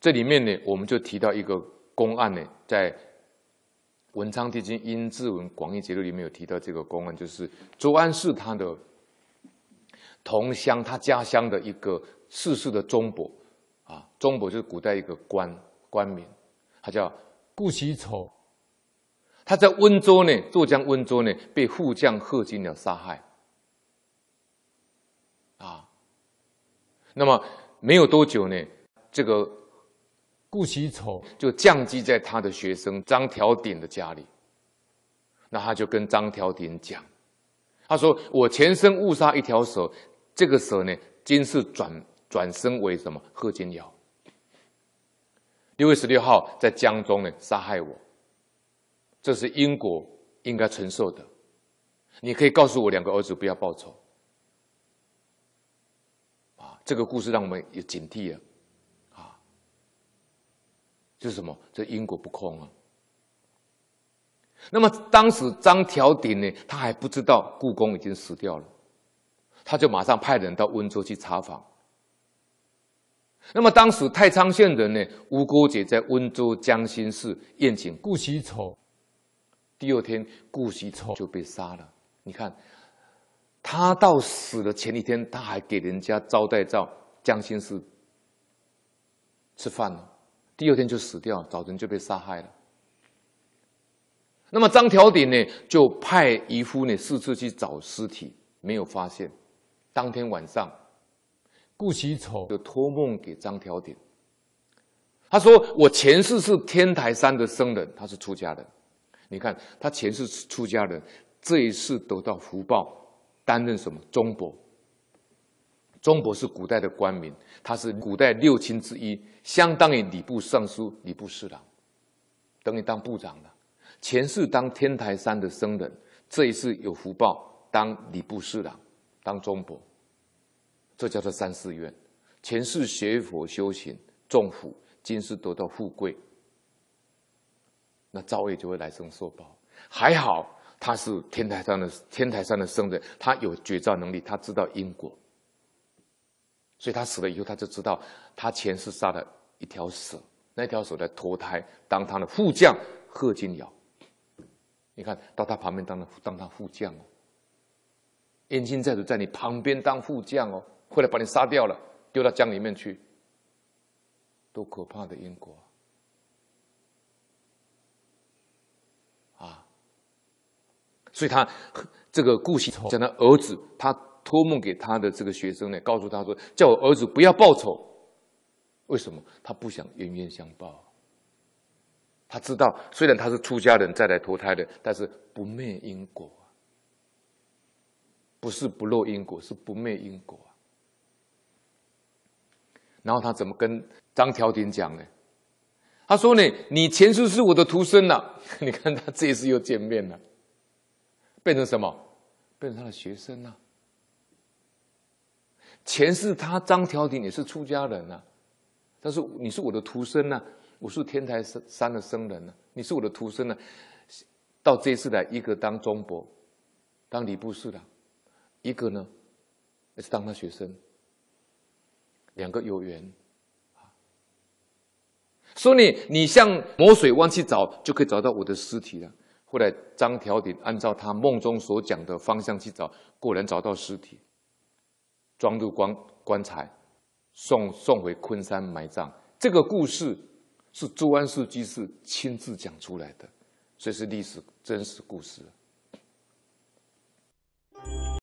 这里面呢，我们就提到一个公案呢，在《文昌帝君阴騭文广义节录》里面有提到这个公案，就是周安世他的同乡，他家乡的一个世世的忠伯啊，忠伯就是古代一个官官名，他叫顾惜丑。他在温州呢，浙江温州呢，被副将贺金鸟杀害。啊，那么没有多久呢，这个顾惜丑就降级在他的学生张调鼎的家里。那他就跟张调鼎讲，他说：“我前生误杀一条蛇，这个蛇呢，今世转转生为什么？贺金鸟。六月十六号在江中呢，杀害我。”这是因果应该承受的。你可以告诉我两个儿子不要报仇啊！这个故事让我们有警惕！啊，这是什么？这因果不空啊！那么当时张调鼎呢，他还不知道顾公已经死掉了，他就马上派人到温州去查访。那么当时太仓县人呢，吴勾结在温州江心寺宴请顾惜丑。第二天，顾惜丑就被杀了。你看，他到死的前一天，他还给人家招待到江心寺吃饭呢。第二天就死掉，早晨就被杀害了。那么张调鼎呢，就派渔夫呢四处去找尸体，没有发现。当天晚上，顾惜丑就托梦给张调鼎，他说：“我前世是天台山的僧人，他是出家人。”你看，他前世是出家人，这一世得到福报，担任什么中伯？忠伯是古代的官名，他是古代六卿之一，相当于礼部尚书、礼部侍郎，等于当部长了。前世当天台山的僧人，这一世有福报，当礼部侍郎，当忠伯，这叫做三世缘。前世学佛修行，种福，今世得到富贵。那造业就会来生受报。还好他是天台山的天台山的僧人，他有觉照能力，他知道因果，所以他死了以后，他就知道他前世杀了一条蛇，那条蛇在投胎当他的副将贺金尧。你看到他旁边当了当他副将哦，冤亲债主在你旁边当副将哦，后来把你杀掉了，丢到江里面去，多可怕的因果啊！所以他这个顾惜讲他儿子，他托梦给他的这个学生呢，告诉他说：“叫我儿子不要报仇。”为什么？他不想冤冤相报。他知道，虽然他是出家人再来投胎的，但是不灭因果，不是不漏因果，是不灭因果。然后他怎么跟张调鼎讲呢？他说呢：“你前世是我的徒孙呐，你看他这一次又见面了。”变成什么？变成他的学生啊！前世他张调鼎也是出家人啊，但是：“你是我的徒孙啊，我是天台山的僧人啊，你是我的徒孙啊。”到这一次来，一个当中伯，当礼部侍郎，一个呢也是当他学生，两个有缘啊。说你你向磨水湾去找，就可以找到我的尸体了。后来张调鼎按照他梦中所讲的方向去找，果然找到尸体，装入棺棺材，送送回昆山埋葬。这个故事是朱安世居士亲自讲出来的，所以是历史真实故事。